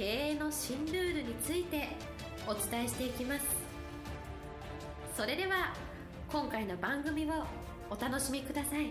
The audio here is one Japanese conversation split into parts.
経営の新ルールについてお伝えしていきます。それでは今回の番組をお楽しみください。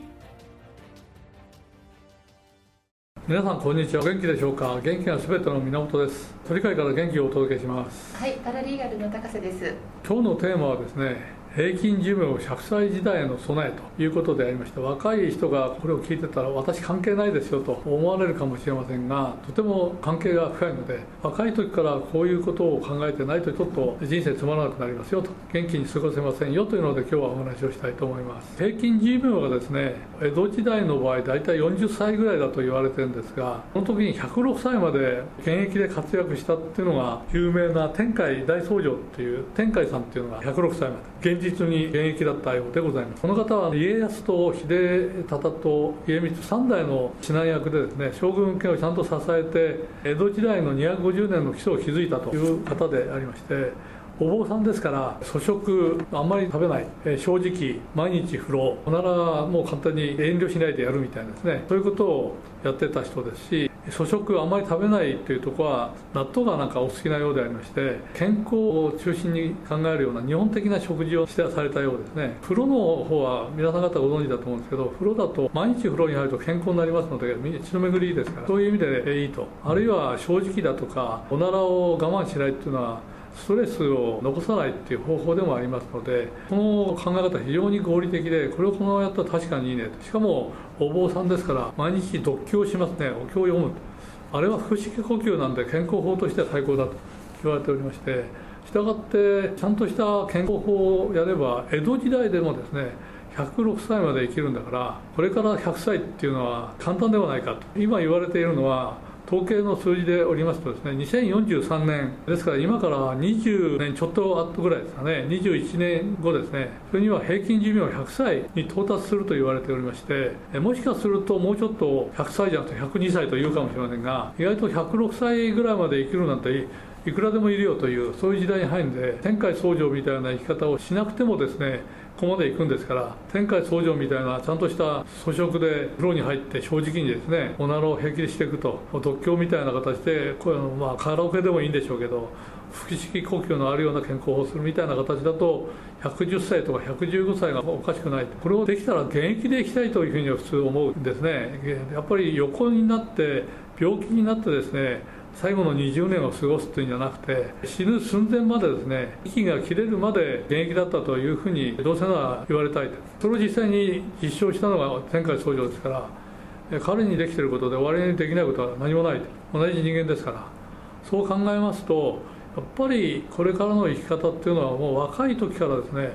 皆さんこんにちは。元気でしょうか？元気がすべての源です。鳥海から元気をお届けします。はいパラリーガルの高瀬です。今日のテーマはですね平均寿命100歳時代への備えということでありまして若い人がこれを聞いてたら私関係ないですよと思われるかもしれませんがとても関係が深いので若い時からこういうことを考えてないとちょっと人生つまらなくなりますよと元気に過ごせませんよというので今日はお話をしたいと思います。平均寿命がですね江戸時代の場合大体40歳ぐらいだと言われてるんですがその時に106歳まで現役で活躍したっていうのが有名な天海大僧正っていう天海さんっていうのが106歳まで実に現役だったようでございます。この方は家康と秀忠と家光3代の指南役でですね将軍家をちゃんと支えて江戸時代の250年の基礎を築いたという方でありましてお坊さんですから粗食あんまり食べない、え正直毎日風呂おならもう簡単に遠慮しないでやるみたいなですね。そういうことをやってた人ですし粗食あんまり食べないというところは納豆がなんかお好きなようでありまして健康を中心に考えるような日本的な食事をしてはされたようですね。風呂の方は皆さん方ご存知だと思うんですけど風呂だと毎日風呂に入ると健康になりますので血の巡りですからそういう意味でいいと。あるいは正直だとかおならを我慢しないっていうのはストレスを残さないっていう方法でもありますのでこの考え方非常に合理的でこれをこのままやったら確かにいいね。しかもお坊さんですから毎日読経しますね。お経を読む。あれは腹式呼吸なんで健康法としては最高だと。言われておりましてしたがってちゃんとした健康法をやれば江戸時代でもですね106歳まで生きるんだからこれから100歳っていうのは簡単ではないかと。今言われているのは統計の数字でおりますとですね2043年ですから今から20年ちょっと後ぐらいですかね21年後ですねそれには平均寿命100歳に到達すると言われておりましてもしかするともうちょっと100歳じゃなくて102歳というかもしれませんが意外と106歳ぐらいまで生きるなんていくらでもいるよというそういう時代に入るんで天海僧正みたいな生き方をしなくてもですねここまで行くんですから天海僧正みたいなちゃんとした粗食で風呂に入って正直にですねおならを平気でしていくと独協みたいな形でこういうの、まあ、カラオケでもいいんでしょうけど腹式呼吸のあるような健康法をするみたいな形だと110歳とか115歳がおかしくない。これをできたら現役でいきたいというふうには普通思うんですね。やっぱり横になって病気になってですね最後の20年を過ごすというんじゃなくて死ぬ寸前までですね息が切れるまで現役だったというふうにどうせなら言われたいとそれを実際に実証したのが天海総長ですから彼にできていることで終わりにできないことは何もないと。同じ人間ですから。そう考えますとやっぱりこれからの生き方っていうのはもう若い時からですね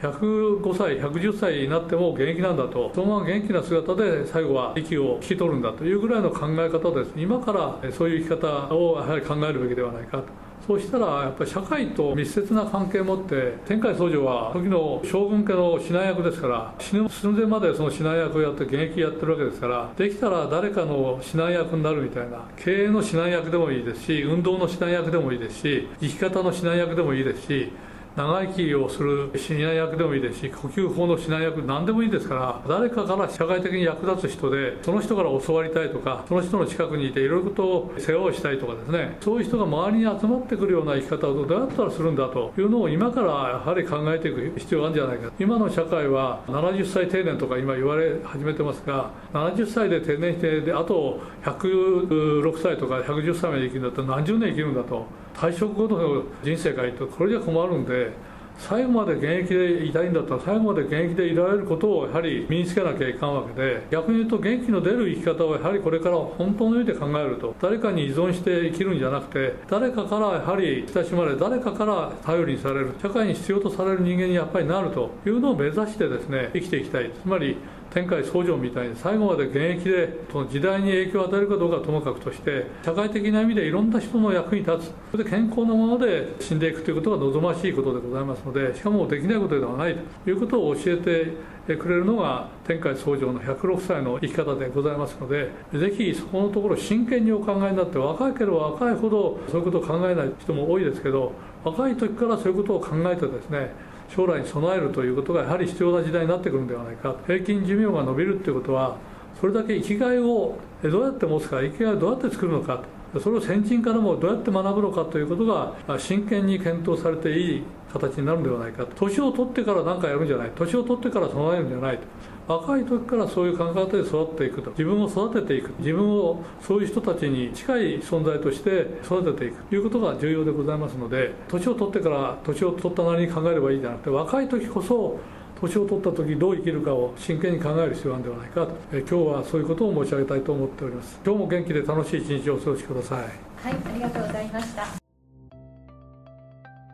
105歳、110歳になっても現役なんだと、そのまま元気な姿で最後は息を引き取るんだというぐらいの考え方です、今からそういう生き方をやはり考えるべきではないかと。そうしたら、やっぱり社会と密接な関係を持って、天海僧正は時の将軍家の指南役ですから、死ぬ寸前までその指南役をやって、現役やってるわけですから、できたら誰かの指南役になるみたいな、経営の指南役でもいいですし、運動の指南役でもいいですし、生き方の指南役でもいいですし、長生きをする指南役でもいいですし呼吸法の指南役何でもいいですから誰かから社会的に役立つ人でその人から教わりたいとかその人の近くにいていろいろと世話をしたいとかですね。そういう人が周りに集まってくるような生き方をどうやったらするんだというのを今からやはり考えていく必要があるんじゃないか今の社会は70歳定年とか今言われ始めてますが70歳で定年してであと106歳とか110歳まで生きるんだったら何十年生きるんだと。退職後の人生がいいとこれじゃ困るんで最後まで現役でいたいんだったら最後まで現役でいられることをやはり身につけなきゃいかんわけで逆に言うと元気の出る生き方をやはりこれから本当の意味で考えると誰かに依存して生きるんじゃなくて誰かからやはり親しまれ誰かから頼りにされる社会に必要とされる人間にやっぱりなるというのを目指してですね生きていきたい。つまり天海総長みたいに最後まで現役でその時代に影響を与えるかどうかはともかくとして社会的な意味でいろんな人の役に立つ。それで健康なままで死んでいくということが望ましいことでございますのでしかもできないことではないということを教えてくれるのが天海総長の106歳の生き方でございますのでぜひそこのところ真剣にお考えになって若いければ若いほどそういうことを考えない人も多いですけど若い時からそういうことを考えてですね将来に備えるということがやはり必要な時代になってくるんではないか。平均寿命が伸びるということはそれだけ生きがいをどうやって持つか生きがいをどうやって作るのか。それを先人からもどうやって学ぶのかということが真剣に検討されていい形になるんではないか年を取ってから何かやるんじゃない年を取ってから備えるんじゃない若い時からそういう考え方で育っていくと。自分を育てていく。自分をそういう人たちに近い存在として育てていく。ということが重要でございますので年を取ってから年を取ったなりに考えればいいじゃなくて若い時こそ年を取った時どう生きるかを真剣に考える必要があるんではないかと、え今日はそういうことを申し上げたいと思っております。今日も元気で楽しい一日をお過ごしください。はいありがとうございました。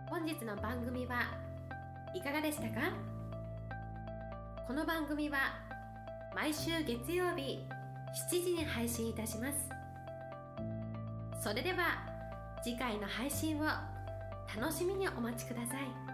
本日の番組はいかがでしたか？この番組は毎週月曜日7時に配信いたします。それでは次回の配信を楽しみにお待ちください。